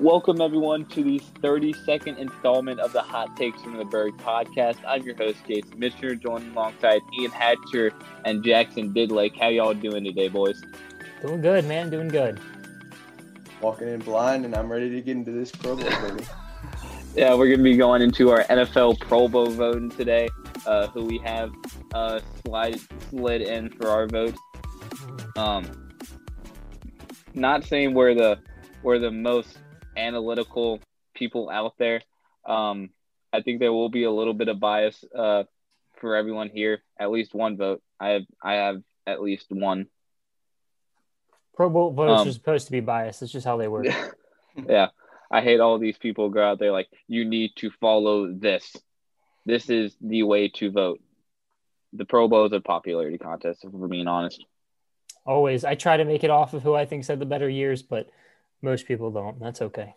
Welcome, everyone, to the 32nd installment of the Hot Takes from the Berg podcast. I'm your host, Jason Mishner, joined alongside Ian Hatcher and Jackson Bidlake. How y'all doing today, boys? Doing good, man. Doing good. Walking in blind, and I'm ready to get into this Pro Bowl, baby. yeah, we're going to be going into our NFL Pro Bowl voting today, uh, who we have uh, slide, slid in for our votes. Um, not saying we're the we're the most analytical people out there. Um, I think there will be a little bit of bias uh, for everyone here. At least one vote. I have I have at least one. Pro Bowl votes um, are supposed to be biased. It's just how they work. yeah, I hate all these people go out there like you need to follow this. This is the way to vote. The Pro Bowl is a popularity contest, if we're being honest. Always, I try to make it off of who I think said the better years, but most people don't. That's okay.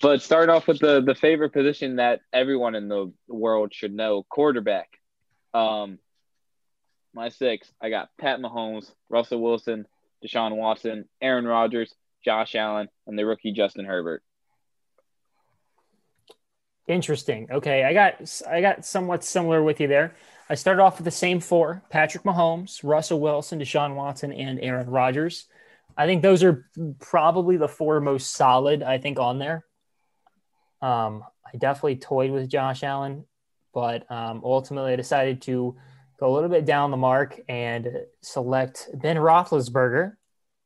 But start off with the the favorite position that everyone in the world should know: quarterback. Um, my six, I got Pat Mahomes, Russell Wilson, Deshaun Watson, Aaron Rodgers, Josh Allen, and the rookie Justin Herbert. Interesting. Okay, I got I got somewhat similar with you there. I started off with the same four: Patrick Mahomes, Russell Wilson, Deshaun Watson, and Aaron Rodgers. I think those are probably the four most solid, I think, on there. Um, I definitely toyed with Josh Allen, but um, ultimately I decided to go a little bit down the mark and select Ben Roethlisberger,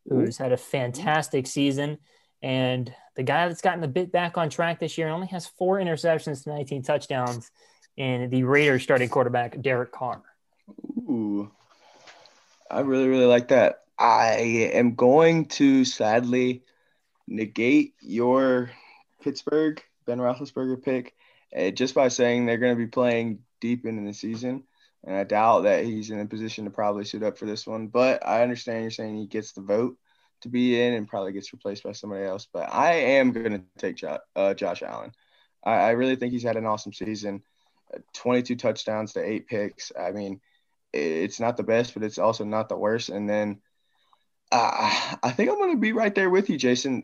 who's had a fantastic season. And the guy that's gotten a bit back on track this year and only has four interceptions to 19 touchdowns in the Raiders starting quarterback, Derek Carr. Ooh, I really, really like that. I am going to sadly negate your Pittsburgh Ben Roethlisberger pick uh, just by saying they're going to be playing deep into the season, and I doubt that he's in a position to probably suit up for this one. But I understand you're saying he gets the vote to be in and probably gets replaced by somebody else. But I am going to take Josh, uh, Josh Allen. I, I really think he's had an awesome season. Uh, 22 touchdowns to eight picks. I mean, it's not the best, but it's also not the worst. And then uh, I think I'm going to be right there with you, Jason.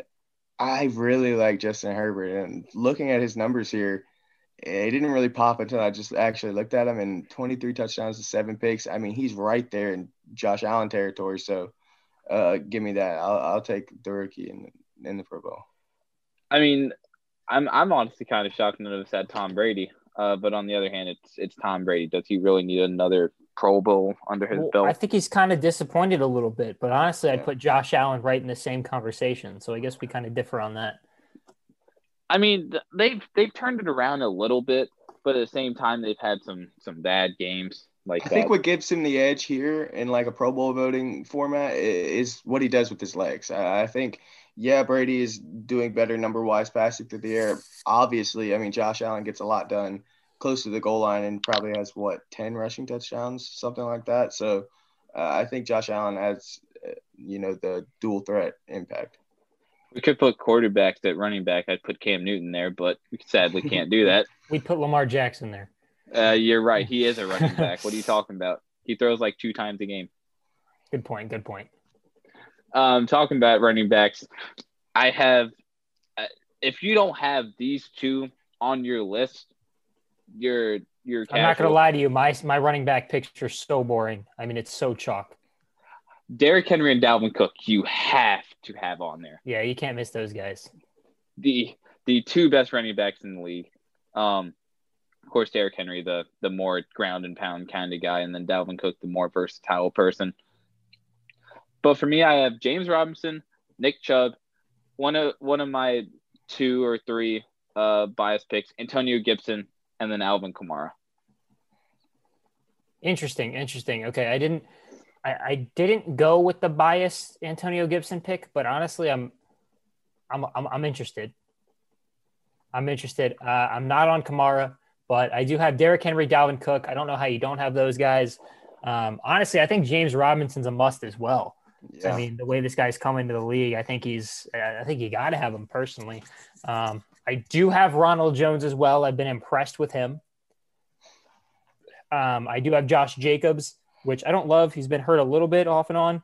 I really like Justin Herbert, and looking at his numbers here, it didn't really pop until I just actually looked at him. And 23 touchdowns to seven picks. I mean, he's right there in Josh Allen territory. So, uh, give me that. I'll, I'll take the rookie in in the Pro Bowl. I mean, I'm I'm honestly kind of shocked none of us had Tom Brady. Uh, but on the other hand, it's it's Tom Brady. Does he really need another Pro Bowl under his well, belt? I think he's kind of disappointed a little bit. But honestly, I'd put Josh Allen right in the same conversation. So I guess we kind of differ on that. I mean, they've they've turned it around a little bit, but at the same time, they've had some some bad games. Like I think what gives him the edge here in like a Pro Bowl voting format is what he does with his legs. I think yeah, Brady is doing better number wise passing through the air. Obviously, I mean, Josh Allen gets a lot done close to the goal line and probably has what, 10 rushing touchdowns, something like that. So uh, I think Josh Allen has, uh, you know, the dual threat impact. We could put quarterback at running back. I'd put Cam Newton there, but we sadly can't do that. we put Lamar Jackson there. Uh, you're right. He is a running back. what are you talking about? He throws like two times a game. Good point. Good point. Um, talking about running backs, I have. Uh, if you don't have these two on your list, you're you're. I'm not gonna lie to you. My my running back picture is so boring. I mean, it's so chalk. Derrick Henry and Dalvin Cook, you have to have on there. Yeah, you can't miss those guys. The the two best running backs in the league. Um, of course, Derrick Henry, the the more ground and pound kind of guy, and then Dalvin Cook, the more versatile person. But for me, I have James Robinson, Nick Chubb, one of one of my two or three uh, bias picks, Antonio Gibson, and then Alvin Kamara. Interesting, interesting. Okay, I didn't, I, I didn't go with the bias Antonio Gibson pick, but honestly, I'm, I'm, I'm, I'm interested. I'm interested. Uh, I'm not on Kamara, but I do have Derrick Henry, Dalvin Cook. I don't know how you don't have those guys. Um, honestly, I think James Robinson's a must as well. Yeah. I mean, the way this guy's come into the league, I think he's, I think you got to have him personally. Um, I do have Ronald Jones as well. I've been impressed with him. Um, I do have Josh Jacobs, which I don't love. He's been hurt a little bit off and on,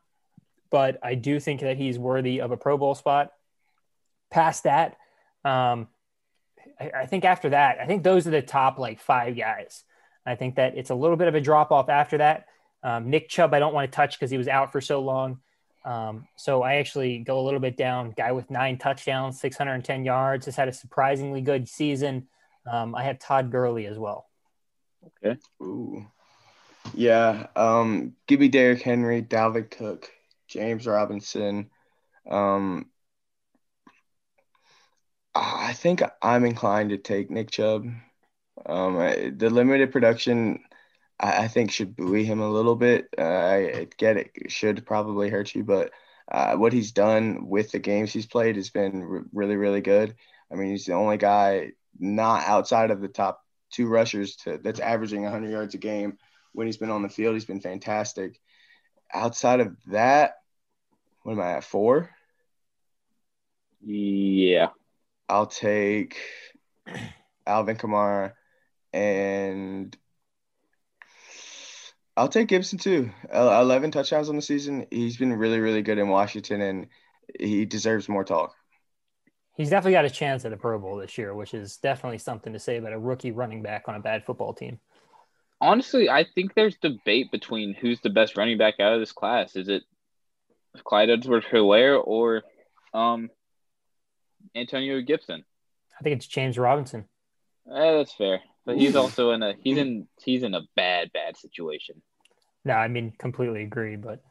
but I do think that he's worthy of a Pro Bowl spot. Past that, um, I, I think after that, I think those are the top like five guys. I think that it's a little bit of a drop off after that. Um, Nick Chubb, I don't want to touch because he was out for so long. Um, so I actually go a little bit down. Guy with nine touchdowns, 610 yards, has had a surprisingly good season. Um, I have Todd Gurley as well. Okay. Ooh. Yeah. Um, give me Derrick Henry, Dalvin Cook, James Robinson. Um, I think I'm inclined to take Nick Chubb. Um, I- the limited production, I, I think, should buoy him a little bit. Uh, I get it, should probably hurt you, but uh, what he's done with the games he's played has been really, really good. I mean, he's the only guy not outside of the top two rushers to that's averaging 100 yards a game when he's been on the field. He's been fantastic. Outside of that, what am I at four? Yeah. I'll take Alvin Kamara and I'll take Gibson too. 11 touchdowns on the season. He's been really, really good in Washington and he deserves more talk. He's definitely got a chance at a Pro Bowl this year, which is definitely something to say about a rookie running back on a bad football team. Honestly, I think there's debate between who's the best running back out of this class. Is it Clyde Edwards Helaire or um, Antonio Gibson? I think it's James Robinson. Eh, that's fair. But he's also in a he's in he's in a bad, bad situation. No, I mean, completely agree. But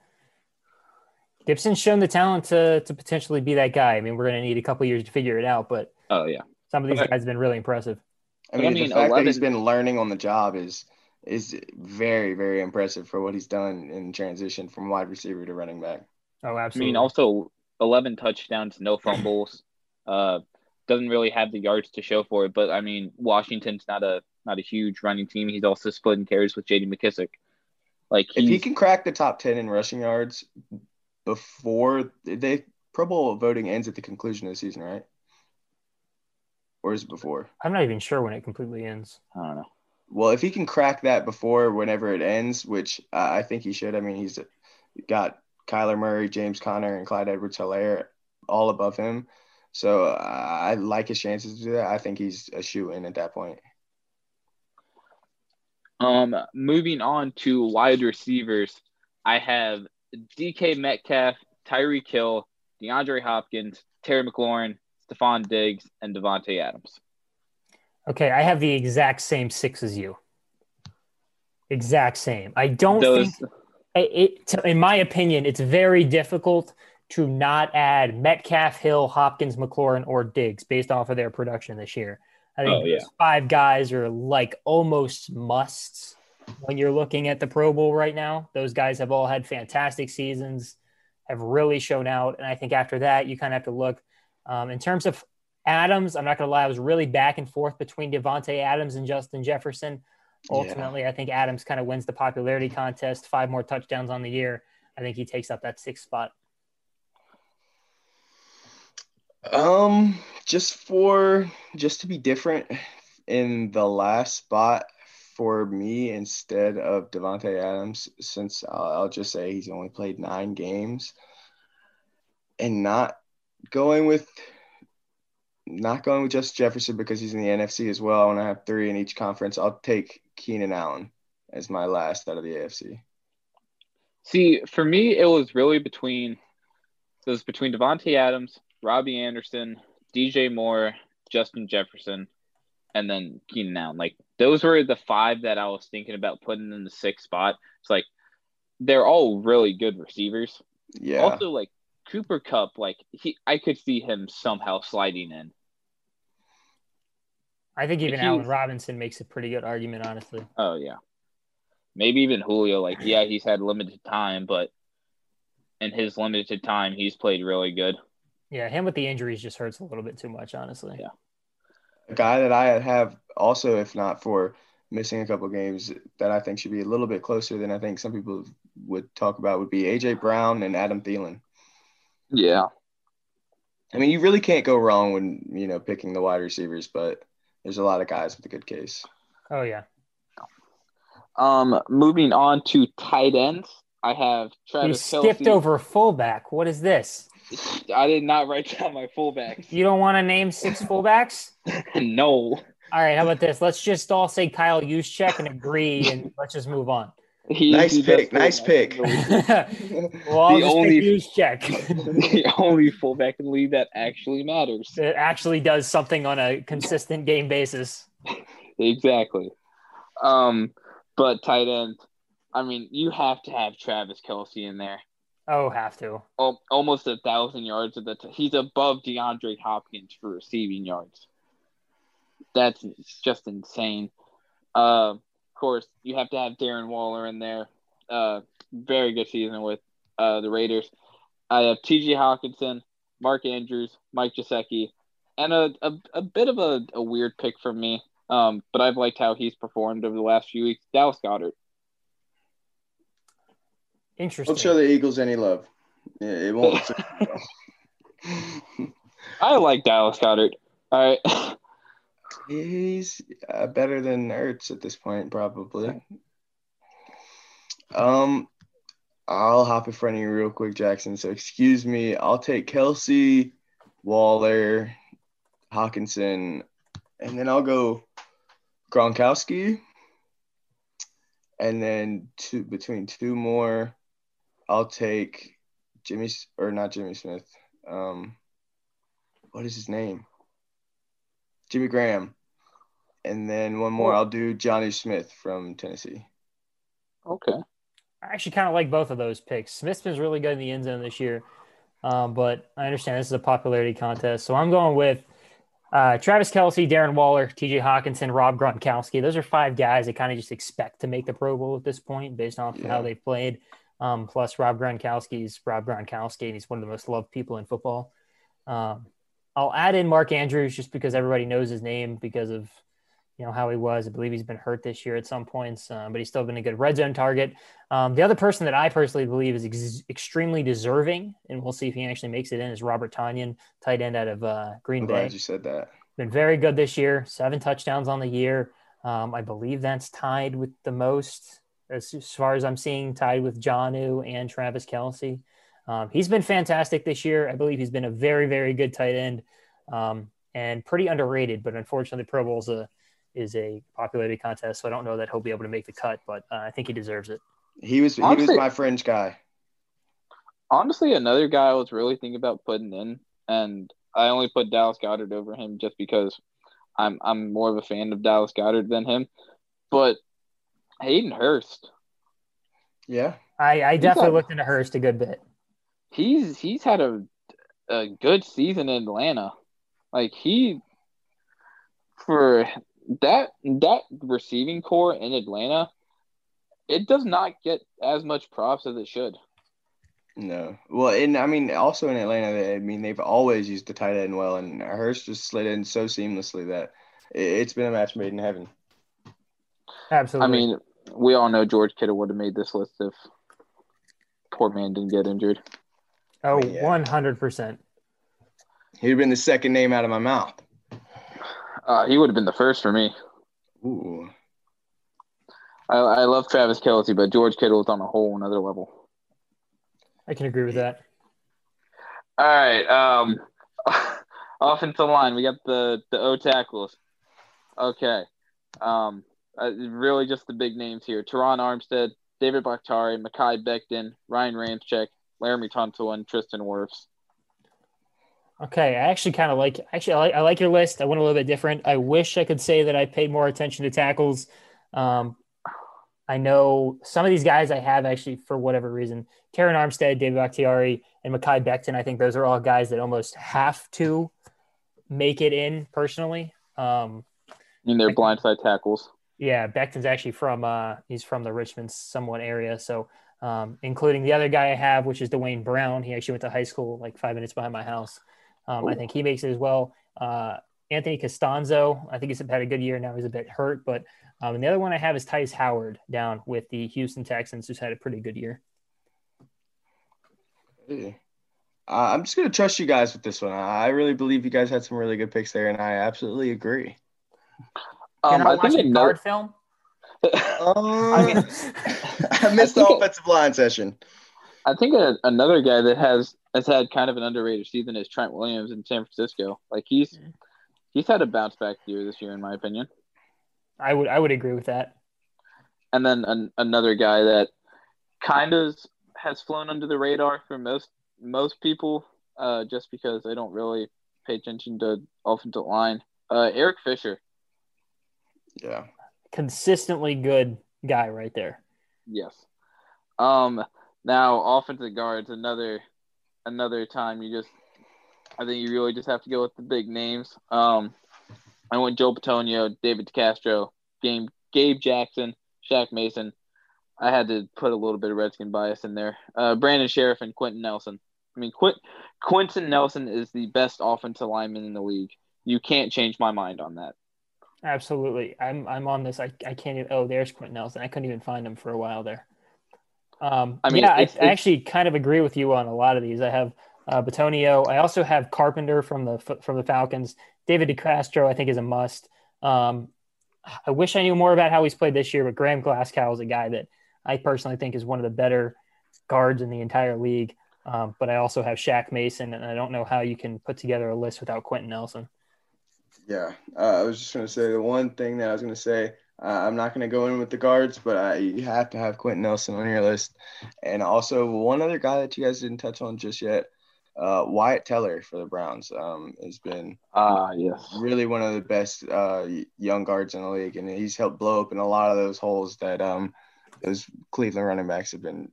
Gibson's shown the talent to to potentially be that guy. I mean, we're going to need a couple years to figure it out, but Oh yeah. some of these Okay. guys have been really impressive. I mean, I mean, the fact that he's 11 been learning on the job is is very, very impressive for what he's done in transition from wide receiver to running back. Oh, absolutely. I mean, also eleven touchdowns, no fumbles. Uh, doesn't really have the yards to show for it, but I mean, Washington's not a not a huge running team. He's also splitting carries with J.D. McKissic. Like If he can crack the top 10 in rushing yards before they Pro Bowl voting ends at the conclusion of the season, right? Or is it before? I'm not even sure when it completely ends. I don't know. Well, if he can crack that before whenever it ends, which uh, I think he should. I mean, he's got Kyler Murray, James Conner, and Clyde Edwards-Helaire all above him. So uh, I like his chances to do that. I think he's a shoe in at that point. Um, moving on to wide receivers, I have DK Metcalf, Tyreek Hill, DeAndre Hopkins, Terry McLaurin, Stefon Diggs, and Davante Adams. Okay, I have the exact same six as you. Exact same. I don't Those think it, in my opinion, it's very difficult to not add Metcalf, Hill, Hopkins, McLaurin, or Diggs based off of their production this year. I think Oh, yeah. those five guys are like almost musts when you're looking at the Pro Bowl right now. Those guys have all had fantastic seasons, have really shown out. And I think after that, you kind of have to look um, in terms of Adams. I'm not going to lie, I was really back and forth between Davante Adams and Justin Jefferson. Yeah. Ultimately, I think Adams kind of wins the popularity contest, five more touchdowns on the year. I think he takes up that sixth spot. Um, just for just to be different in the last spot for me instead of Davante Adams, since I'll, I'll just say he's only played nine games, and not going with not going with Justin Jefferson because he's in the NFC as well. I want to have three in each conference. I'll take Keenan Allen as my last out of the AFC. See, for me, it was really between it was between Davante Adams, Robbie Anderson, DJ Moore, Justin Jefferson, and then Keenan Allen. Like those were the five that I was thinking about putting in the sixth spot. It's like they're all really good receivers. Yeah. Also, like Cooper Kupp, like he, I could see him somehow sliding in. I think even He- Allen Robinson makes a pretty good argument, honestly. Oh yeah, maybe even Julio. Like yeah, he's had limited time, but in his limited time, he's played really good. Yeah, him with the injuries just hurts a little bit too much, honestly. Yeah. a guy that I have also, if not for missing a couple games that I think should be a little bit closer than I think some people would talk about would be AJ Brown and Adam Thielen. Yeah. I mean, you really can't go wrong when you know picking the wide receivers, but there's a lot of guys with a good case. Oh yeah. Um, moving on to tight ends, I have You skipped Kelce. over fullback. What is this? I did not write down my fullbacks. You don't want to name six fullbacks? no. All right, how about this? Let's just all say Kyle Juszczyk and agree, and let's just move on. He, Nice he pick, nice pick. well, The I'll just only- take Juszczyk. the only fullback in the league that actually matters. It actually does something on a consistent game basis. Exactly. Um, but tight end, I mean, you have to have Travis Kelce in there. Oh, have to. Oh, Almost a thousand yards of the. T- he's above DeAndre Hopkins for receiving yards. That's just insane. Uh, of course, you have to have Darren Waller in there. Uh, very good season with uh, the Raiders. I have T.J. Hockenson, Mark Andrews, Mike Gesicki, and a, a, a bit of a, a weird pick from me. Um, but I've liked how he's performed over the last few weeks. Dallas Goedert. Interesting. Don't show the Eagles any love. Yeah, it won't. I like Dallas Goedert. All right. He's uh, better than Ertz at this point, probably. Um, I'll hop in front of you real quick, Jackson. So excuse me. I'll take Kelce, Waller, Hockenson, and then I'll go Gronkowski. And then two between two more, I'll take Jimmy or not Jimmy Smith. Um, what is his name? Jimmy Graham. And then one more, I'll do Johnny Smith from Tennessee. okay. I actually kind of like both of those picks. Smith's been really good in the end zone this year, um, but I understand this is a popularity contest, so I'm going with uh, Travis Kelce, Darren Waller, T.J. Hockenson, Rob Gronkowski. Those are five guys I kind of just expect to make the Pro Bowl at this point, based off Yeah. how they've played. Um, plus, Rob Gronkowski's Rob Gronkowski, and he's one of the most loved people in football. Um, I'll add in Mark Andrews just because everybody knows his name because of you know how he was. I believe he's been hurt this year at some points, um, but he's still been a good red zone target. Um, the other person that I personally believe is ex- extremely deserving, and we'll see if he actually makes it in, is Robert Tonyan, tight end out of uh, Green I'm Bay. glad you said that. Been very good this year, seven touchdowns on the year. Um, I believe that's tied with the most, as, as far as I'm seeing, tied with Jonnu and Travis Kelce. Um, he's been fantastic this year. I believe he's been a very, very good tight end um, and pretty underrated, but unfortunately, Pro Bowl's a is a popularity contest, so I don't know that he'll be able to make the cut, but uh, I think he deserves it. He was he was my fringe guy. Honestly, another guy I was really thinking about putting in, and I only put Dallas Goedert over him just because I'm I'm more of a fan of Dallas Goedert than him. But Hayden Hurst, Yeah. I, I definitely looked into Hurst a good bit. He's he's had a a good season in Atlanta. Like he for that that receiving core in Atlanta, it does not get as much props as it should. No. Well, and I mean, also in Atlanta, they- I mean, they've always used the tight end well, and Hurst just slid in so seamlessly that it- it's been a match made in heaven. Absolutely. I mean, we all know George Kittle would have made this list if poor man didn't get injured. Oh, yeah. 100%. He'd have been the second name out of my mouth. Uh, he would have been the first for me. Ooh. I, I love Travis Kelce, but George Kittle is on a whole another level. I can agree with that. All right. Um, offensive line. We got the the O tackles. Okay. Um, uh, really just the big names here: Terron Armstead, David Bakhtiari, Mekhi Becton, Ryan Ramczyk, Laremy Tunsil, and Tristan Wirfs. Okay, I actually kind of like actually I like, I like your list. I went a little bit different. I wish I could say that I paid more attention to tackles. Um, I know some of these guys I have actually for whatever reason. Karen Armstead, David Bakhtiari, and Mekhi Becton. I think those are all guys that almost have to make it in personally. Um, In their Becton. blindside tackles. yeah, Becton's actually from uh, he's from the Richmond somewhat area. So um, including the other guy I have, which is Duane Brown. He actually went to high school like five minutes behind my house. Um, I think he makes it as well. Uh, Anthony Castonzo, I think he's had a good year now. He's a bit hurt, but Um, and the other one I have is Tytus Howard down with the Houston Texans, who's had a pretty good year. Uh, I'm just gonna trust you guys with this one. I really believe you guys had some really good picks there, and I absolutely agree. Um, I think a another, guard film. Um, I mean, I missed the think it- offensive line session. I think a, another guy that has has had kind of an underrated season is Trent Williams in San Francisco. Like he's he's had a bounce back year this year, in my opinion. I would I would agree with that. And then an, another guy that kind of has flown under the radar for most most people, uh, just because they don't really pay attention to offensive line. Uh, Eric Fisher, Yeah. Consistently good guy right there. yes. Um, now offensive guards, another another time you just, I think you really just have to go with the big names. Um, I went Joe Bitonio, David Castro, Game Gabe Jackson, Shaq Mason. I had to put a little bit of Redskin bias in there. Uh, Brandon Scherff and Quenton Nelson. I mean, Quint, Quenton Nelson is the best offensive lineman in the league. You can't change my mind on that. Absolutely. I'm I'm on this. I, I can't even oh there's Quenton Nelson. I couldn't even find him for a while there. Um I mean, yeah, I, it's- I actually kind of agree with you on a lot of these. I have uh, Bitonio. I also have Carpenter from the from the Falcons. David DeCastro, I think, is a must. Um, I wish I knew more about how he's played this year, but Graham Glasgow is a guy that I personally think is one of the better guards in the entire league. Um, but I also have Shaq Mason, and I don't know how you can put together a list without Quenton Nelson. Yeah, uh, I was just gonna say the one thing that I was gonna say. Uh, I'm not gonna go in with the guards, but uh, you have to have Quenton Nelson on your list, and also one other guy that you guys didn't touch on just yet, uh, Wyatt Teller for the Browns. Um, has been Ah, yes. really one of the best uh, young guards in the league, and he's helped blow open a lot of those holes that um, those Cleveland running backs have been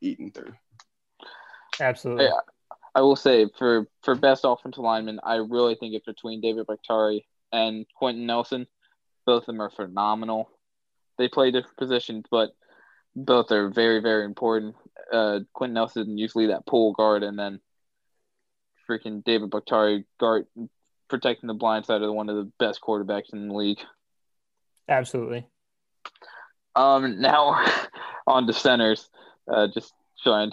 eating through. Absolutely. Yeah. I will say for for best offensive lineman, I really think it's between David Bakhtiari and Quenton Nelson. Both of them are phenomenal. They play different positions, but both are very very important. Uh, Quenton Nelson usually that pull guard, and then freaking David Bakhtiari guard protecting the blind side of one of the best quarterbacks in the league. Absolutely. Um, now on to centers. Uh, just trying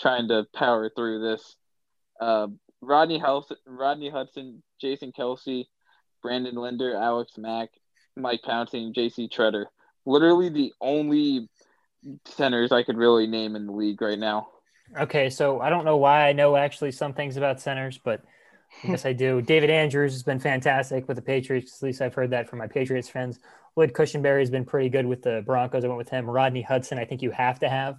trying to power through this. Uh, Rodney Hudson, Rodney Hudson, Jason Kelce, Brandon Linder, Alex Mack, Mike Pouncing, J.C. Tretter. Literally the only centers I could really name in the league right now. Okay, so I don't know why I know actually some things about centers, but I guess I do. David Andrews has been fantastic with the Patriots. At least I've heard that from my Patriots friends. Wood Cushenberry has been pretty good with the Broncos. I went with him. Rodney Hudson, I think you have to have.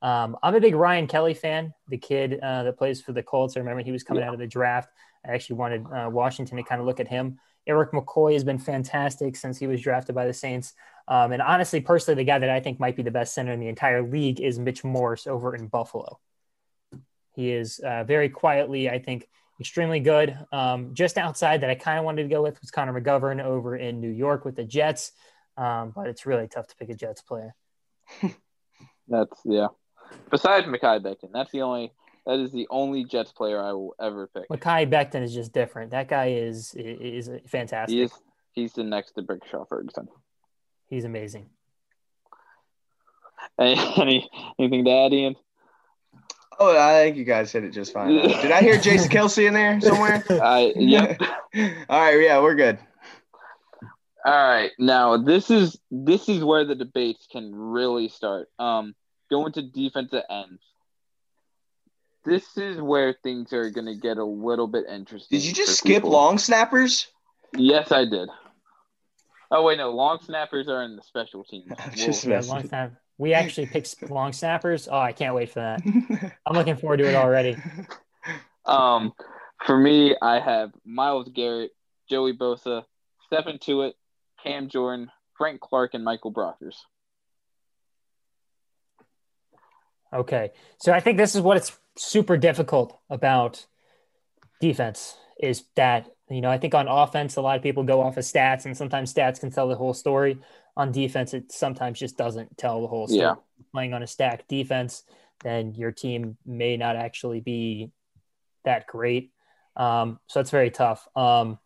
Um, I'm a big Ryan Kelly fan, the kid uh, that plays for the Colts. I remember he was coming out of the draft. I actually wanted uh, Washington to kind of look at him. Erik McCoy has been fantastic since he was drafted by the Saints. Um, and honestly, personally, the guy that I think might be the best center in the entire league is Mitch Morse over in Buffalo. He is uh, very quietly, I think, extremely good. Um, just outside that I kind of wanted to go with was Connor McGovern over in New York with the Jets. Um, but it's really tough to pick a Jets player. That's yeah. Besides Mekhi Becton, that's the only that is the only Jets player I will ever pick. Mekhi Becton is just different. That guy is is, is fantastic. He is he's the next to Brickshaw Ferguson. He's amazing. Any anything to add, Ian? Oh, I think you guys hit it just fine. Uh, did I hear Jason Kelce in there somewhere? I yep. All right, yeah, we're good. All right, now this is this is where the debates can really start. Um, going to defensive ends. This is where things are going to get a little bit interesting. Did you just skip people. long snappers? Yes, I did. Oh wait, no, long snappers are in the special teams. We'll- just Yeah, long snap. We actually picked long snappers. Oh, I can't wait for that. I'm looking forward to it already. Um, for me, I have Myles Garrett, Joey Bosa, Stephon Tuitt, Cam Jordan, Frank Clark, and Michael Brockers. Okay. So I think this is what it's super difficult about defense is that, you know, I think on offense, a lot of people go off of stats and sometimes stats can tell the whole story. On defense, it sometimes just doesn't tell the whole story. Yeah. Playing on a stacked defense, then your team may not actually be that great. Um, so it's very tough. Um,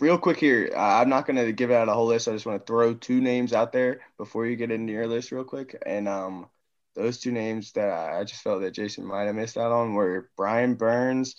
real quick here, I'm not gonna give out a whole list. I just want to throw two names out there before you get into your list, real quick. And um, those two names that I just felt that Jason might have missed out on were Brian Burns,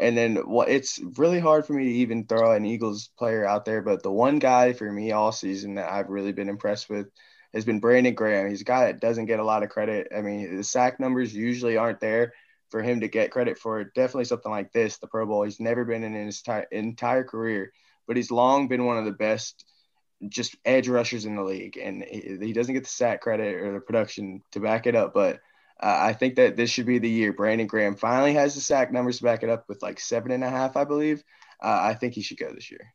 and then what? It's really hard for me to even throw an Eagles player out there, but the one guy for me all season that I've really been impressed with has been Brandon Graham. He's a guy that doesn't get a lot of credit. I mean, the sack numbers usually aren't there for him to get credit for definitely something like this, the Pro Bowl. He's never been in his t- entire career, but he's long been one of the best just edge rushers in the league. And he, he doesn't get the sack credit or the production to back it up. But uh, I think that this should be the year. Brandon Graham finally has the sack numbers to back it up with like seven and a half, I believe. Uh, I think he should go this year.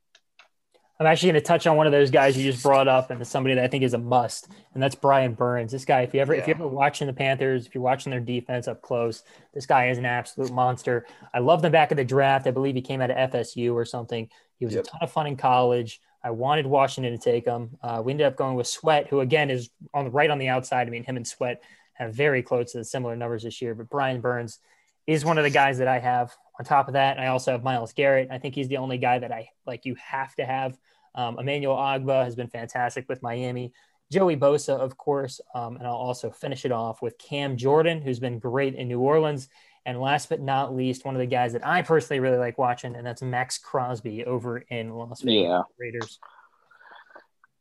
I'm actually going to touch on one of those guys you just brought up, and somebody that I think is a must, and that's Brian Burns. This guy, if you ever yeah. if you're ever watching the Panthers, if you're watching their defense up close, this guy is an absolute monster. I love the back of the draft. I believe he came out of FSU or something. He was yep. a ton of fun in college. I wanted Washington to take him. Uh, we ended up going with Sweat, who again is on the right on the outside. I mean, him and Sweat have very close to the similar numbers this year. But Brian Burns is one of the guys that I have. On top of that, I also have Myles Garrett. I think he's the only guy that I like. You have to have um, Emmanuel Ogbah has been fantastic with Miami. Joey Bosa, of course. Um, and I'll also finish it off with Cam Jordan, who's been great in New Orleans. And last but not least, one of the guys that I personally really like watching, and that's Maxx Crosby over in Las Vegas yeah. Raiders.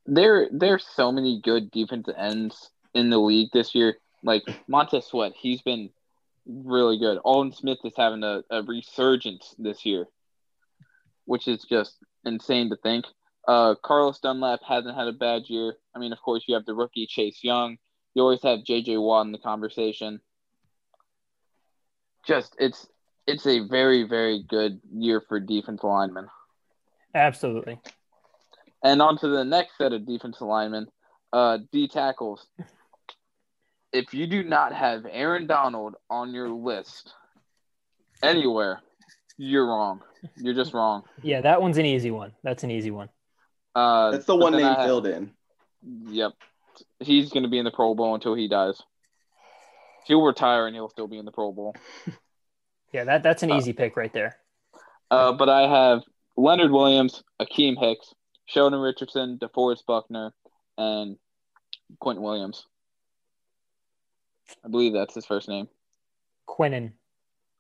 There, there's so many good defensive ends in the league this year. Like Montez Sweat, he's been really good. Aldon Smith is having a, a resurgence this year, which is just insane to think. Uh, Carlos Dunlap hasn't had a bad year. I mean, of course, you have the rookie Chase Young. You always have J.J. Watt in the conversation. Just it's it's a very very good year for defense linemen. Absolutely. And on to the next set of defense linemen, uh, D tackles. If you do not have Aaron Donald on your list anywhere, you're wrong. You're just wrong. Yeah, that one's an easy one. That's an easy one. Uh, That's the one they filled in. Yep, he's going to be in the Pro Bowl until he dies. He'll retire and he'll still be in the Pro Bowl. yeah, that that's an uh, easy pick right there. Uh, but I have Leonard Williams, Akiem Hicks, Sheldon Richardson, DeForest Buckner, and Quentin Williams. I believe that's his first name. Quinnen.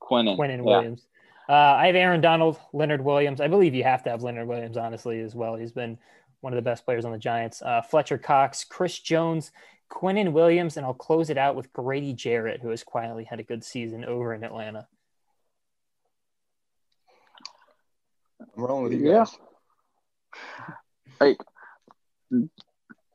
Quinnen. Quinnen Williams. Uh, I have Aaron Donald, Leonard Williams. I believe you have to have Leonard Williams, honestly, as well. He's been one of the best players on the Giants. Uh, Fletcher Cox, Chris Jones, Quinnen Williams, and I'll close it out with Grady Jarrett, who has quietly had a good season over in Atlanta. I'm wrong with you guys. Like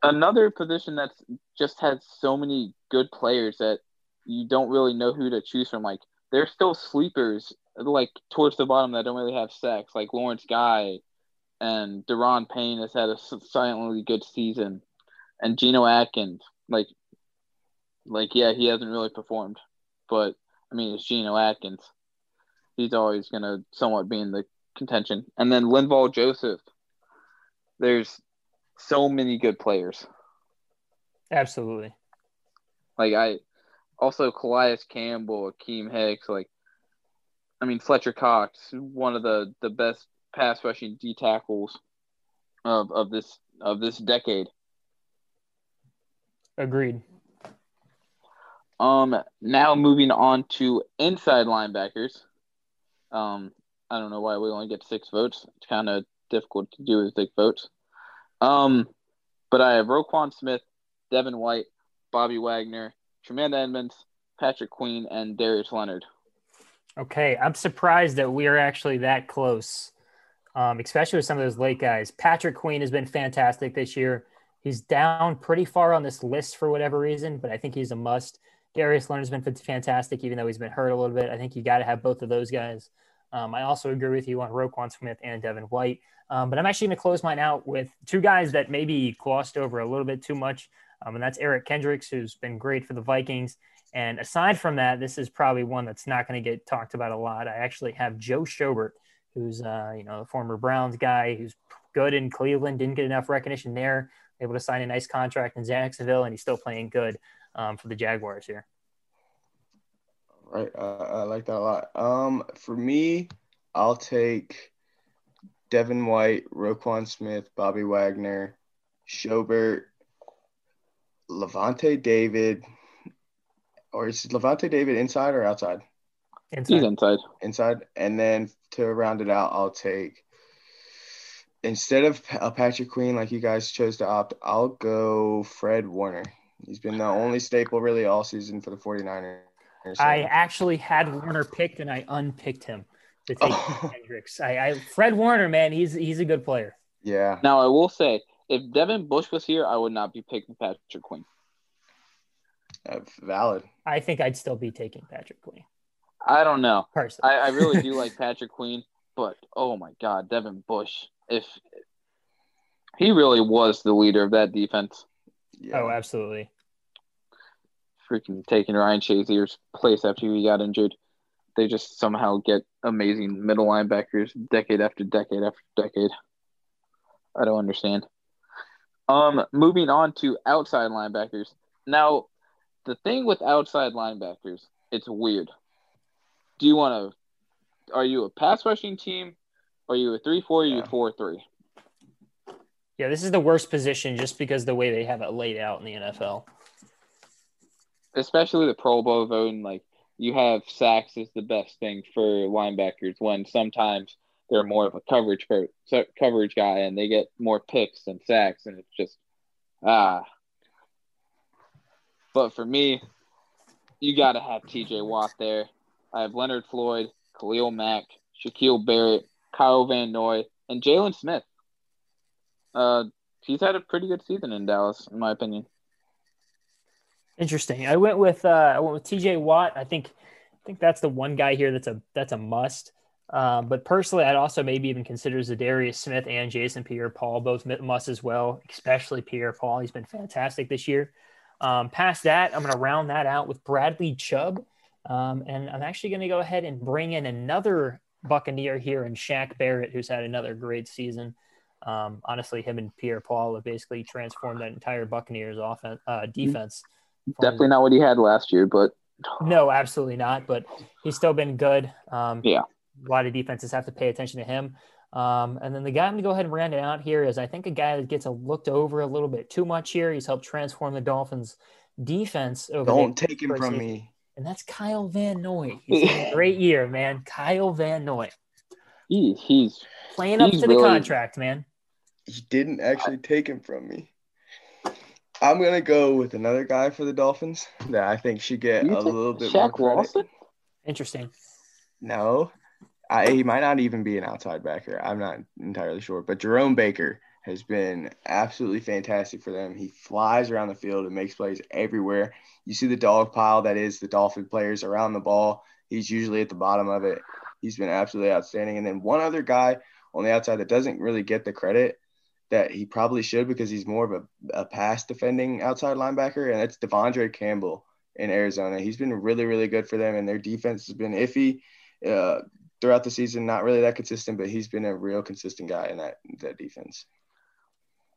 another position that's just has so many good players that you don't really know who to choose from. Like there's still sleepers like towards the bottom that don't really have sex, like Lawrence Guy and Daron Payne has had a silently good season, and Geno Atkins, like, like yeah, he hasn't really performed, but I mean it's Geno Atkins. He's always gonna somewhat be in the contention, and then Linval Joseph. There's so many good players. Absolutely. Like I, also Calais Campbell, Akiem Hicks, like I mean Fletcher Cox, one of the the best pass rushing D tackles of of this of this decade. Agreed. Um now moving on to inside linebackers. Um I don't know why we only get six votes. It's kind of difficult to do with six votes. Um but I have Roquan Smith, Devin White, Bobby Wagner, Tremaine Edmunds, Patrick Queen, and Darius Leonard. Okay, I'm surprised that we are actually that close, um, especially with some of those late guys. Patrick Queen has been fantastic this year. He's down pretty far on this list for whatever reason, but I think he's a must. Darius Leonard's been fantastic, even though he's been hurt a little bit. I think you got to have both of those guys. Um, I also agree with you on Roquan Smith and Devin White. Um, but I'm actually going to close mine out with two guys that maybe glossed over a little bit too much. Um, and that's Eric Kendricks, who's been great for the Vikings. And aside from that, this is probably one that's not going to get talked about a lot. I actually have Joe Schobert, who's uh, you know a former Browns guy who's good in Cleveland, didn't get enough recognition there, able to sign a nice contract in Jacksonville, and he's still playing good um, for the Jaguars here. Right, uh, I like that a lot. Um, for me, I'll take Devin White, Roquan Smith, Bobby Wagner, Schobert, Lavonte David, or is Lavonte David inside or outside? Inside. He's inside. Inside. And then to round it out, I'll take instead of a Patrick Queen like you guys chose to opt, I'll go Fred Warner. He's been the only staple really all season for the 49ers. I actually had Warner picked and I unpicked him to take Oh. Hendricks. I, I Fred Warner, man, he's he's a good player. yeah. Now I will say, if Devin Bush was here, I would not be picking Patrick Queen. Uh, valid. I think I'd still be taking Patrick Queen I don't know. personally. I, I really do like Patrick Queen, but oh my God, Devin Bush. If he really was the leader of that defense, Yeah. Oh, absolutely. freaking taking Ryan Shazier's place after he got injured, they just somehow get amazing middle linebackers decade after decade after decade. I don't understand. Um, moving on to outside linebackers. Now, the thing with outside linebackers, it's weird. Do you want to? Are you a pass rushing team? Are you a three four? Are you Yeah. four three? Yeah, this is the worst position just because the way they have it laid out in the NFL. especially the Pro Bowl voting, like you have sacks is the best thing for linebackers when sometimes they're more of a coverage per, so- coverage guy and they get more picks than sacks, and it's just ah. But for me, you got to have T.J. Watt there. I have Leonard Floyd, Khalil Mack, Shaquille Barrett, Kyle Van Noy, and Jaylon Smith. Uh, he's had a pretty good season in Dallas, in my opinion. Interesting. I went with uh, I went with T.J. Watt. I think I think that's the one guy here that's a that's a must. Um, but personally, I'd also maybe even consider Zadarius Smith and Jason Pierre-Paul both must as well, especially Pierre-Paul. He's been fantastic this year. Um, past that, I'm going to round that out with Bradley Chubb, um, and I'm actually going to go ahead and bring in another Buccaneer here and Shaq Barrett, who's had another great season. Um, honestly, him and Pierre-Paul have basically transformed that entire Buccaneers offense uh, defense. Definitely not what he had last year, but no, absolutely not. But he's still been good. Um, Yeah. A lot of defenses have to pay attention to him. Um, and then the guy I'm going to go ahead and round it out here is I think a guy that gets a looked over a little bit too much here. He's helped transform the Dolphins defense over Don't the, take him from season. me. And that's Kyle Van Noy. He's had a great year, man. Kyle Van Noy he, he's playing up He's to the contract, man. He didn't actually take him from me. I'm gonna go with another guy for the Dolphins that I think should get You a little bit more Shaq credit. Lawson. Interesting. No, I, he might not even be an outside backer. I'm not entirely sure. But Jerome Baker has been absolutely fantastic for them. He flies around the field and makes plays everywhere. You see the dog pile that is the Dolphin players around the ball. He's usually at the bottom of it. He's been absolutely outstanding. And then one other guy on the outside that doesn't really get the credit that he probably should because he's more of a, a pass defending outside linebacker, and that's Devondre Campbell in Arizona. He's been really, really good for them, and their defense has been iffy uh, throughout the season. Not really that consistent, but he's been a real consistent guy in that that defense.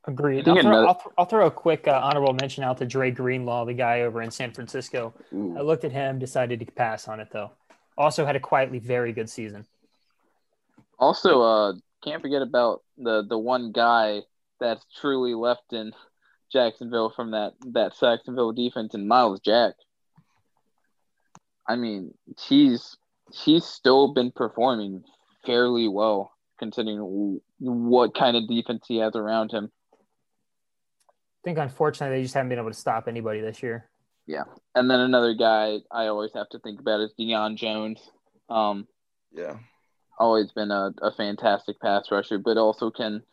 Agreed. I'll throw, another- I'll, th- I'll throw a quick uh, honorable mention out to Dre Greenlaw, the guy over in San Francisco. I looked at him, decided to pass on it though. Also had a quietly very good season. Also, uh, can't forget about the the one guy that's truly left in Jacksonville from that that Saxonville defense, and Myles Jack. I mean, he's he's still been performing fairly well considering what kind of defense he has around him. I think unfortunately they just haven't been able to stop anybody this year. Yeah, and then another guy I always have to think about is Deion Jones. Um, Yeah. always been a, a fantastic pass rusher, but also can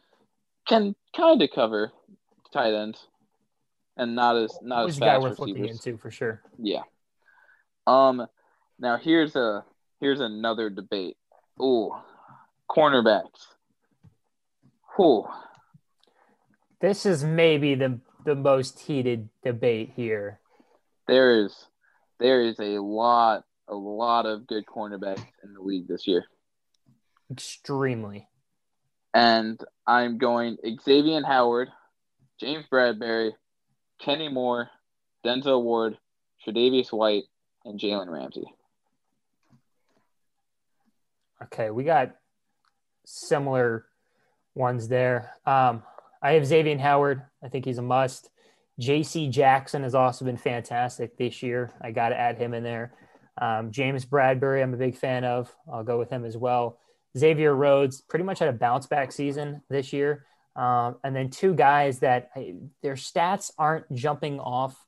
can kind of cover tight ends, and not as not Always as a guy fast worth looking into for sure. Yeah. Um. Now here's a here's another debate. Ooh, cornerbacks. Ooh, This is maybe the the most heated debate here. there is there is a lot a lot of good cornerbacks in the league this year. Extremely. and I'm going Xavier Howard, James Bradberry, Kenny Moore, Denzel Ward, Tre'Davious White, and Jalen Ramsey. Okay, we got similar ones there. Um, I have Xavier Howard. I think he's a must. J.C. Jackson has also been fantastic this year. I got to add him in there. Um, James Bradberry, I'm a big fan of. I'll go with him as well. Xavier Rhodes pretty much had a bounce back season this year. Um, and then two guys that their stats aren't jumping off.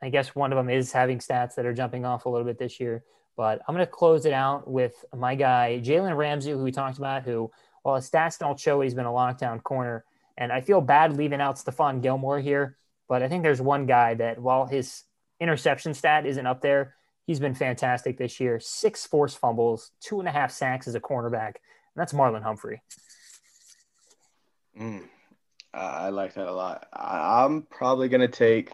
I guess one of them is having stats that are jumping off a little bit this year. But I'm going to close it out with my guy, Jalen Ramsey, who we talked about, who, while his stats don't show he's been a lockdown corner. And I feel bad leaving out Stephon Gilmore here, but I think there's one guy that, while his interception stat isn't up there, he's been fantastic this year. Six forced fumbles, two and a half sacks as a cornerback. And that's Marlon Humphrey. Mm, I like that a lot. I, am probably going to take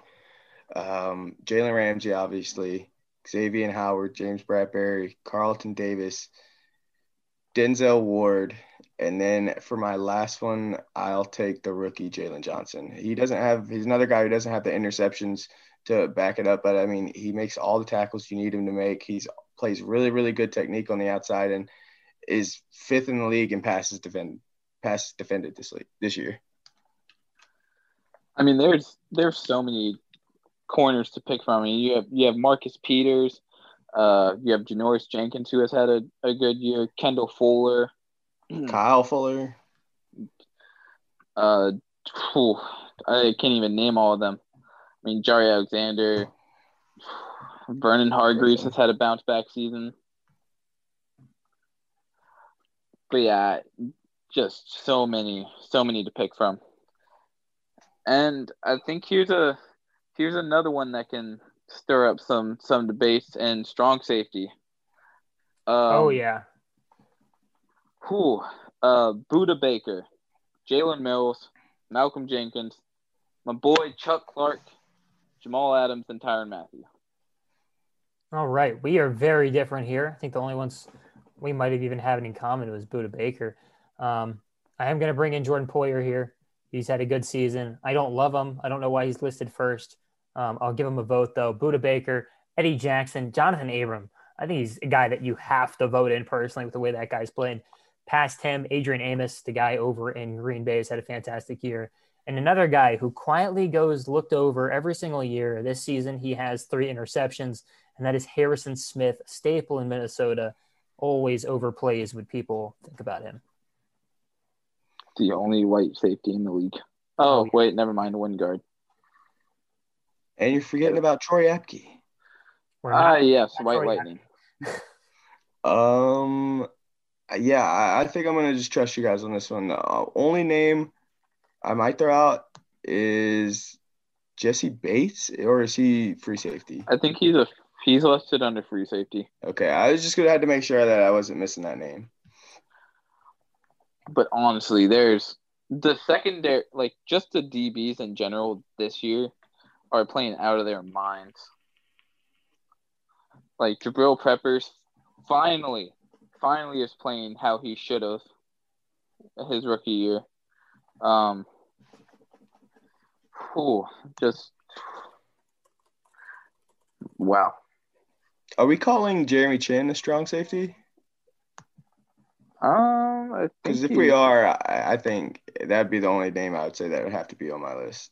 um, Jalen Ramsey, obviously, Xavier Howard, James Bradberry, Carlton Davis, Denzel Ward, and then for my last one, I'll take the rookie Jaylon Johnson. He doesn't have he's another guy who doesn't have the interceptions to back it up, but I mean he makes all the tackles you need him to make. He's plays really really good technique on the outside and is fifth in the league in passes defend passes defended this league this year. I mean, there's there's so many corners to pick from. I mean, you have you have Marcus Peters, uh, you have Janoris Jenkins who has had a, a good year, Kendall Fuller, Kyle Fuller. Uh, whew, I can't even name all of them. I mean, Jaire Alexander, Vernon Hargreaves has had a bounce back season. But yeah, just so many, so many to pick from. And I think here's a here's another one that can stir up some some debates and strong safety. Um, oh yeah. Who? Uh, Budda Baker, Jalen Mills, Malcolm Jenkins, my boy Chuck Clark, Jamal Adams, and Tyrann Mathieu. All right, we are very different here. I think the only ones we might have even had in common was Budda Baker. Um, I am going to bring in Jordan Poyer here. He's had a good season. I don't love him. I don't know why he's listed first. Um, I'll give him a vote though. Budda Baker, Eddie Jackson, Johnathan Abram. I think he's a guy that you have to vote in personally with the way that guy's playing. Past him, Adrian Amos, the guy over in Green Bay, has had a fantastic year. And another guy who quietly goes looked over every single year. This season, he has three interceptions, and that is Harrison Smith, staple in Minnesota. Always overplays when people think about him the only white safety in the league. Oh, oh wait, never mind. Wingard. And you're forgetting about Troy Apke. Ah, yes, White Troy Lightning. um, yeah, I, I, think I'm gonna just trust you guys on this one. The uh, only name I might throw out is Jessie Bates, or is he free safety? I think he's a he's listed under free safety. Okay, I was just gonna have to make sure that I wasn't missing that name but honestly, there's the secondary, like just the DBs in general this year are playing out of their minds. Like Jabril Peppers finally, finally is playing how he should have his rookie year. Um, whew, just wow. Are we calling Jeremy Chinn a strong safety? Um, because if he... we are, I, I, think that'd be the only name I would say that would have to be on my list.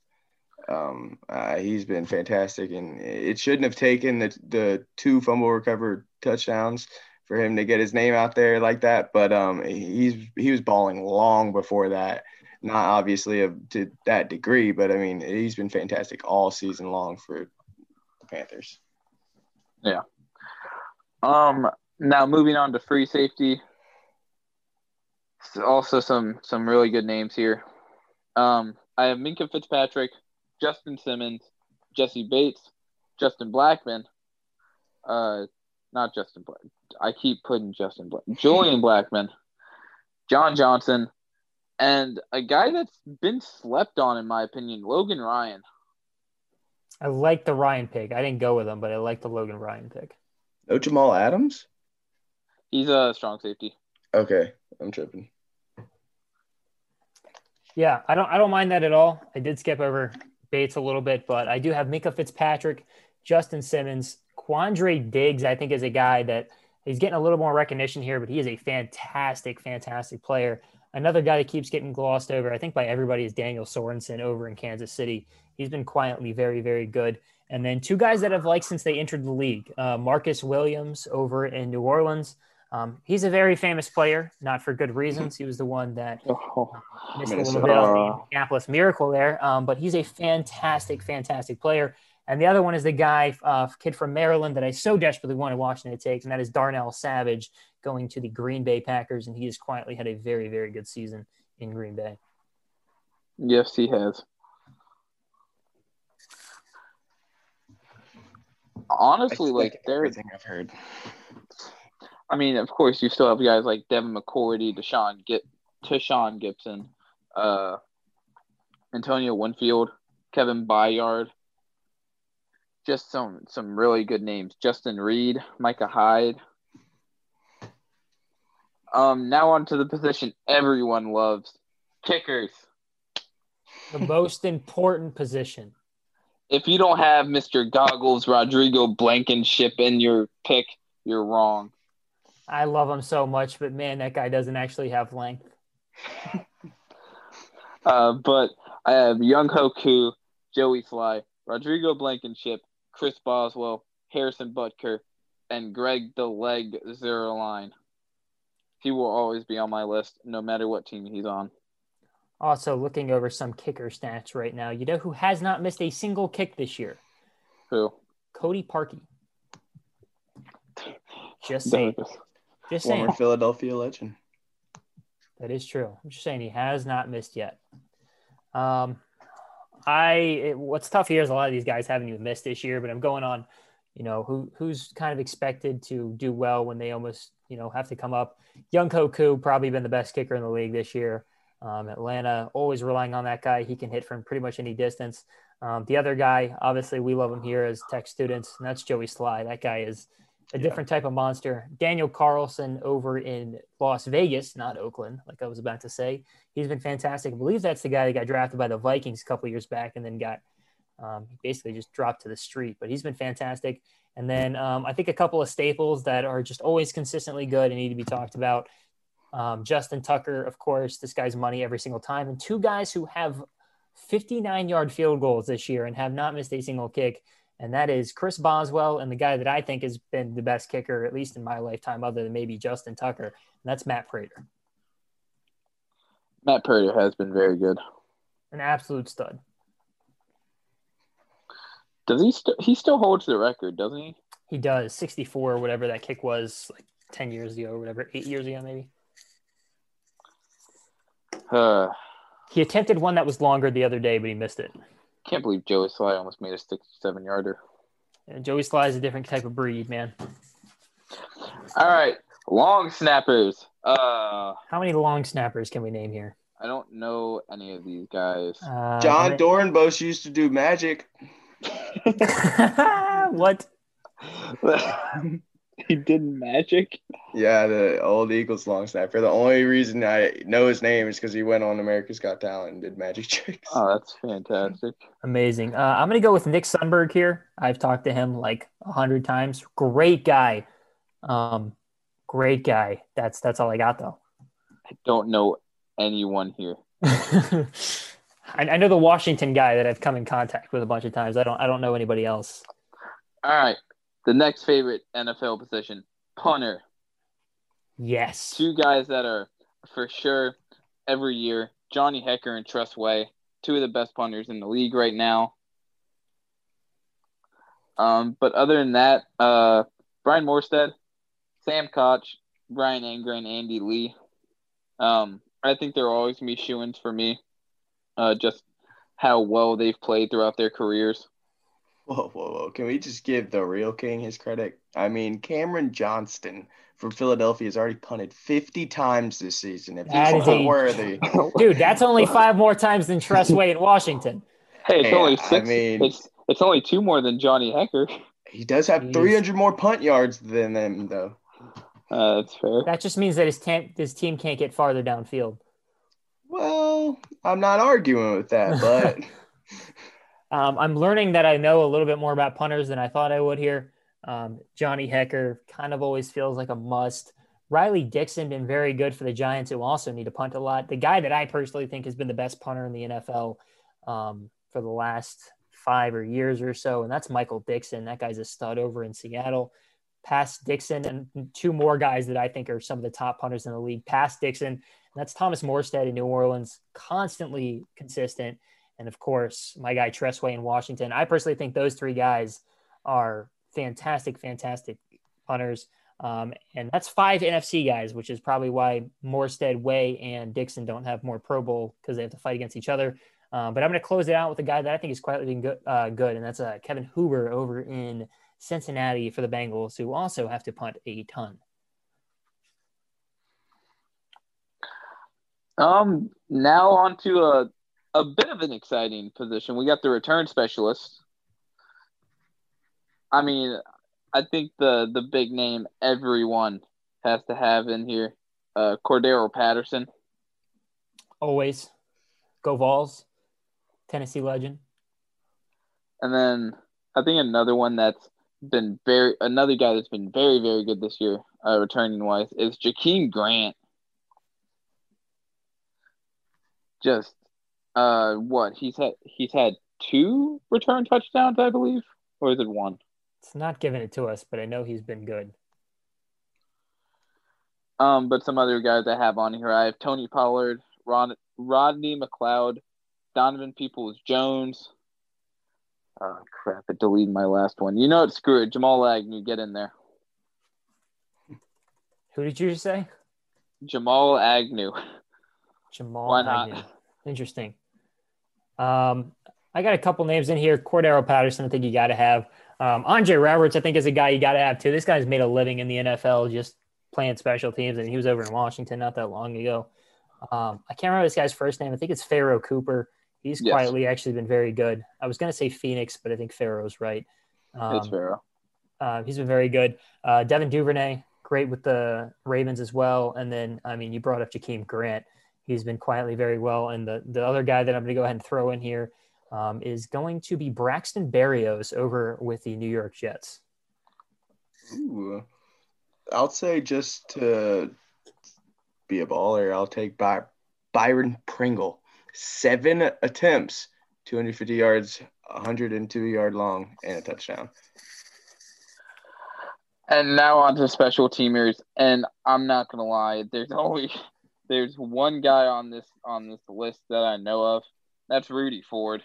Um, uh, he's been fantastic, and it shouldn't have taken the the two fumble recovered touchdowns for him to get his name out there like that. But um, he's he was balling long before that. Not obviously of to that degree, but I mean he's been fantastic all season long for the Panthers. Yeah. Um. Now moving on to free safety also some some really good names here. Um, I have Minkah Fitzpatrick, Justin Simmons, Jessie Bates, Justin Blackmon, Uh, not Justin Black. I keep putting Justin Black. Julian Blackmon, John Johnson, and a guy that's been slept on in my opinion, Logan Ryan. I like the Ryan pick. I didn't go with him, but I like the Logan Ryan pick. No Jamal Adams. He's a strong safety. Okay, I'm tripping. Yeah, I don't I don't mind that at all. I did skip over Bates a little bit, but I do have Minkah Fitzpatrick, Justin Simmons, Quandre Diggs. I think is a guy that he's getting a little more recognition here, but he is a fantastic, fantastic player. Another guy that keeps getting glossed over, I think by everybody, is Daniel Sorensen over in Kansas City. He's been quietly very, very good. And then two guys that I've liked since they entered the league uh, Marcus Williams over in New Orleans. Um, he's a very famous player, not for good reasons. He was the one that Oh, missed a little bit on the Minneapolis Miracle there, um, but he's a fantastic, fantastic player. And the other one is the guy, uh, kid from Maryland, that I so desperately wanted Washington to take, and that is Darnell Savage going to the Green Bay Packers, and he has quietly had a very, very good season in Green Bay. yes, he has. Honestly, like there, everything I've heard. I mean, of course, you still have guys like Devin McCourty, Deshaun Gib, Tashaun Gipson, uh, Antonio Winfield, Kevin Byard. Just some some really good names. Justin Reid, Micah Hyde. Um, now on to the position everyone loves, kickers. The most important position. If you don't have Mr. Goggles Rodrigo Blankenship in your pick, you're wrong. I love him so much, but man, that guy doesn't actually have length. Uh, but I have Younghoe Koo, Joey Slye, Rodrigo Blankenship, Chris Boswell, Harrison Butker, and Greg the Leg Zuerlein. He will always be on my list, no matter what team he's on. Also, looking over some kicker stats right now, you know who has not missed a single kick this year? Who? Cody Parkey. Just saying. Just saying. Former Philadelphia legend. That is true. I'm just saying he has not missed yet. Um, I it, what's tough here is a lot of these guys haven't even missed this year, but I'm going on, you know, who who's kind of expected to do well when they almost you know have to come up. Younghoe Koo probably been the best kicker in the league this year. Um, Atlanta always relying on that guy. He can hit from pretty much any distance. Um, the other guy, obviously, we love him here as tech students, and that's Joey Slye. That guy is a different type of monster. Daniel Carlson over in Las Vegas, not Oakland, like I was about to say. He's been fantastic. I believe that's the guy that got drafted by the Vikings a couple years back and then got um, basically just dropped to the street. But he's been fantastic. And then um, I think a couple of staples that are just always consistently good and need to be talked about. Um, Justin Tucker, of course, this guy's money every single time. And two guys who have 59 yard field goals this year and have not missed a single kick and that is Chris Boswell and the guy that I think has been the best kicker, at least in my lifetime, other than maybe Justin Tucker, and that's Matt Prater, Matt Prater has been very good. an absolute stud. Does he still? He still holds the record, doesn't he? He does 64 or whatever that kick was, like 10 years ago or whatever, eight years ago maybe. Uh, He attempted one that was longer the other day, but he missed it. Can't believe Joey Slye almost made a sixty-seven yarder. And Joey Slye is a different type of breed, man. All right, long snappers. Uh, How many long snappers can we name here? I don't know any of these guys. Uh, John I'm Dorenbos used to do magic. what? he did magic. Yeah, the old Eagles long snapper. The only reason I know his name is because he went on America's Got Talent and did magic tricks. Oh, that's fantastic. Amazing. Uh, I'm going to go with Nick Sundberg here. I've talked to him like a hundred times. Great guy. Um, great guy. That's that's all I got though. I don't know anyone here. I, I know the Washington guy that I've come in contact with a bunch of times. I don't I don't know anybody else. All right, the next favorite NFL position, punter. Yes. Two guys that are for sure every year. Johnny Hekker and Tress Way, two of the best punters in the league right now. Um, but other than that, uh, Brian Morstead, Sam Koch, Bryan Anger, and Andy Lee. Um, I think they're always gonna be shoo-ins for me. Uh, just how well they've played throughout their careers. Whoa, whoa, whoa. Can we just give the real king his credit? I mean, Cameron Johnston from Philadelphia has already punted 50 times this season. If That he's is a- not worthy, Dude, that's only five more times than Tress Way in Washington. Hey, it's Hey, only I six. mean- it's it's only two more than Johnny Hekker. he does have Jeez. 300 more punt yards than them, though. Uh, that's fair. That just means that his, tam- his team can't get farther downfield. Well, I'm not arguing with that, but Um, I'm learning that I know a little bit more about punters than I thought I would here. Um, Johnny Hekker kind of always feels like a must. Riley Dixon been very good for the Giants, who also need to punt a lot. The guy that I personally think has been the best punter in the NFL um, for the last five or years or so, and that's Michael Dickson. That guy's a stud over in Seattle. Past Dickson and two more guys that I think are some of the top punters in the league. Past Dickson, that's Thomas Morstead in New Orleans, constantly consistent, and of course my guy Tress Way in Washington. I personally think those three guys are fantastic, fantastic punters. Um, and that's five NFC guys, which is probably why Morstead, Way, and Dickson don't have more Pro Bowl because they have to fight against each other. Um, but I'm going to close it out with a guy that I think is quietly good, uh, good and that's uh, Kevin Huber over in Cincinnati for the Bengals, who also have to punt a ton. Um, now on to a a bit of an exciting position. We got the return specialist. I mean, I think the the big name everyone has to have in here, uh, Cordarrelle Patterson. Always, go Vols, Tennessee legend. And then I think another one that's been very another guy that's been very very good this year, uh, returning wise, is Jakeem Grant. Just uh, what he's had he's had two return touchdowns, I believe, or is it one? It's not giving it to us, but I know he's been good. Um, but some other guys I have on here, I have Tony Pollard, Rod, Rodney McLeod, Donovan Peoples Jones. Oh crap! It deleted my last one. You know what? Screw it. Jamal Agnew, get in there. Who did you say? Jamal Agnew. Jamal Why not? Agnew. Interesting. Um, I got a couple names in here. Cordarrelle Patterson, I think you got to have. Um, Andre Roberts, I think, is a guy you got to have too. This guy's made a living in the NFL just playing special teams, and he was over in Washington not that long ago. Um, I can't remember this guy's first name. I think it's Pharoh Cooper. He's yes. quietly actually been very good. I was going to say Phoenix, but I think Pharoh's right. Um, it's Pharoh. Uh, he's been very good. Uh, Devin Duvernay, great with the Ravens as well. And then, I mean, you brought up Jakeem Grant. He's been quietly very well. And the, the other guy that I'm going to go ahead and throw in here um, is going to be Braxton Berrios over with the New York Jets. Ooh. I'll say just to be a baller, I'll take By- Byron Pringle. Seven attempts, 250 yards, 102 yard long, and a touchdown. And now on to special teamers. And I'm not gonna lie, there's only there's one guy on this on this list that I know of. That's Rudy Ford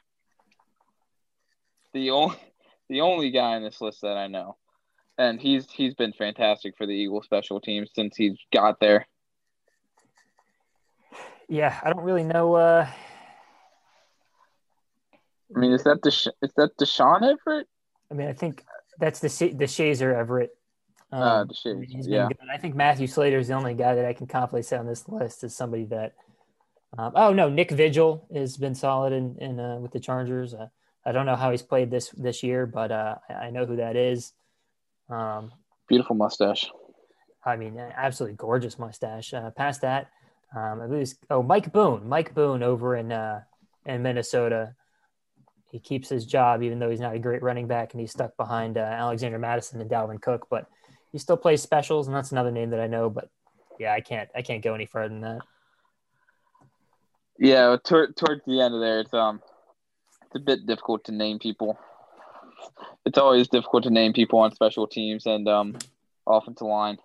the only the only guy on this list that I know, and he's he's been fantastic for the Eagle special teams since he's got there. Yeah, I don't really know. Uh... I mean, is that the is that Deshaun Everett? I mean, I think that's the Deshazor Everett. Um, uh, Deshazor, yeah. Good. I think Matthew Slater is the only guy that I can confidently say on this list is somebody that. Um, oh no, Nick Vigil has been solid in, in uh, with the Chargers. Uh, I don't know how he's played this this year, but uh, I know who that is. Um, Beautiful mustache. I mean, absolutely gorgeous mustache. Uh, past that, um, I believe oh Mike Boone, Mike Boone over in uh, in Minnesota. He keeps his job even though he's not a great running back, and he's stuck behind uh, Alexander Mattison and Dalvin Cook. But he still plays specials, and that's another name that I know. But yeah, I can't I can't go any further than that. Yeah, towards the end of there, it's um it's a bit difficult to name people. It's always difficult to name people on special teams and um, offensive line.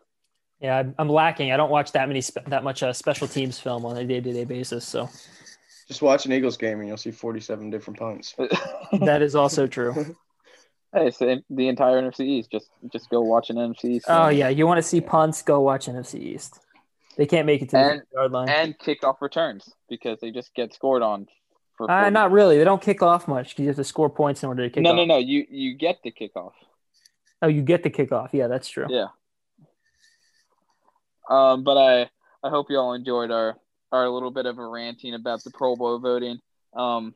Yeah, I'm lacking. I don't watch that many spe- that much uh, special teams film on a day to day basis. So just watch an Eagles game and you'll see 47 different punts. that is also true. Hey, so the entire NFC East. Just just go watch an NFC East. Oh yeah, you want to see punts? Go watch NFC East. They can't make it to and, the yard line. And kickoff returns because they just get scored on uh, not really. They don't kick off much because you have to score points in order to kick no, off. No, no, no. You you get the kickoff. Oh, you get the kickoff. Yeah, that's true. Yeah. Um, but I I hope you all enjoyed our our little bit of a ranting about the Pro Bowl voting. Um,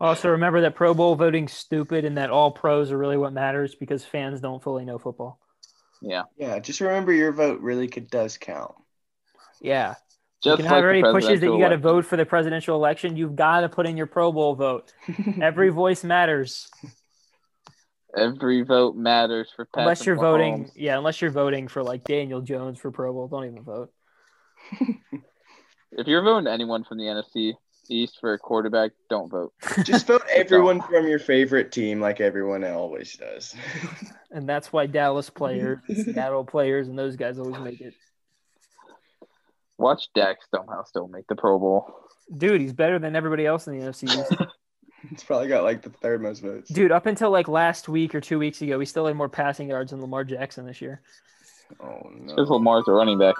also, remember that Pro Bowl voting's stupid and that all pros are really what matters because fans don't fully know football. Yeah. Yeah. Just remember your vote really could, does count. Yeah. Just you can like have already pushes that you got to vote for the presidential election. You've got to put in your Pro Bowl vote. Every voice matters. Every vote matters for Patrick unless you're voting, yeah, unless you're voting for like Daniel Jones for Pro Bowl, don't even vote. If you're voting anyone from the NFC East for a quarterback, don't vote. Just vote everyone from your favorite team, like everyone always does. And that's why Dallas players, Seattle players, and those guys always make it. Watch Dak somehow still make the Pro Bowl. Dude, he's better than everybody else in the NFC East. it's probably got like the third most votes. Dude, up until like last week or two weeks ago, he still had more passing yards than Lamar Jackson this year. Oh no! Because no. Lamar's a running back.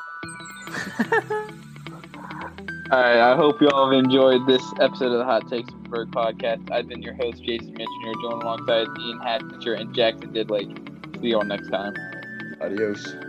All right, I hope you all have enjoyed this episode of the Hot Takes Bird podcast. I've been your host, Jason Mitchell, joined alongside Ian Hatcher and Jackson Didlake. See you all next time. Adios.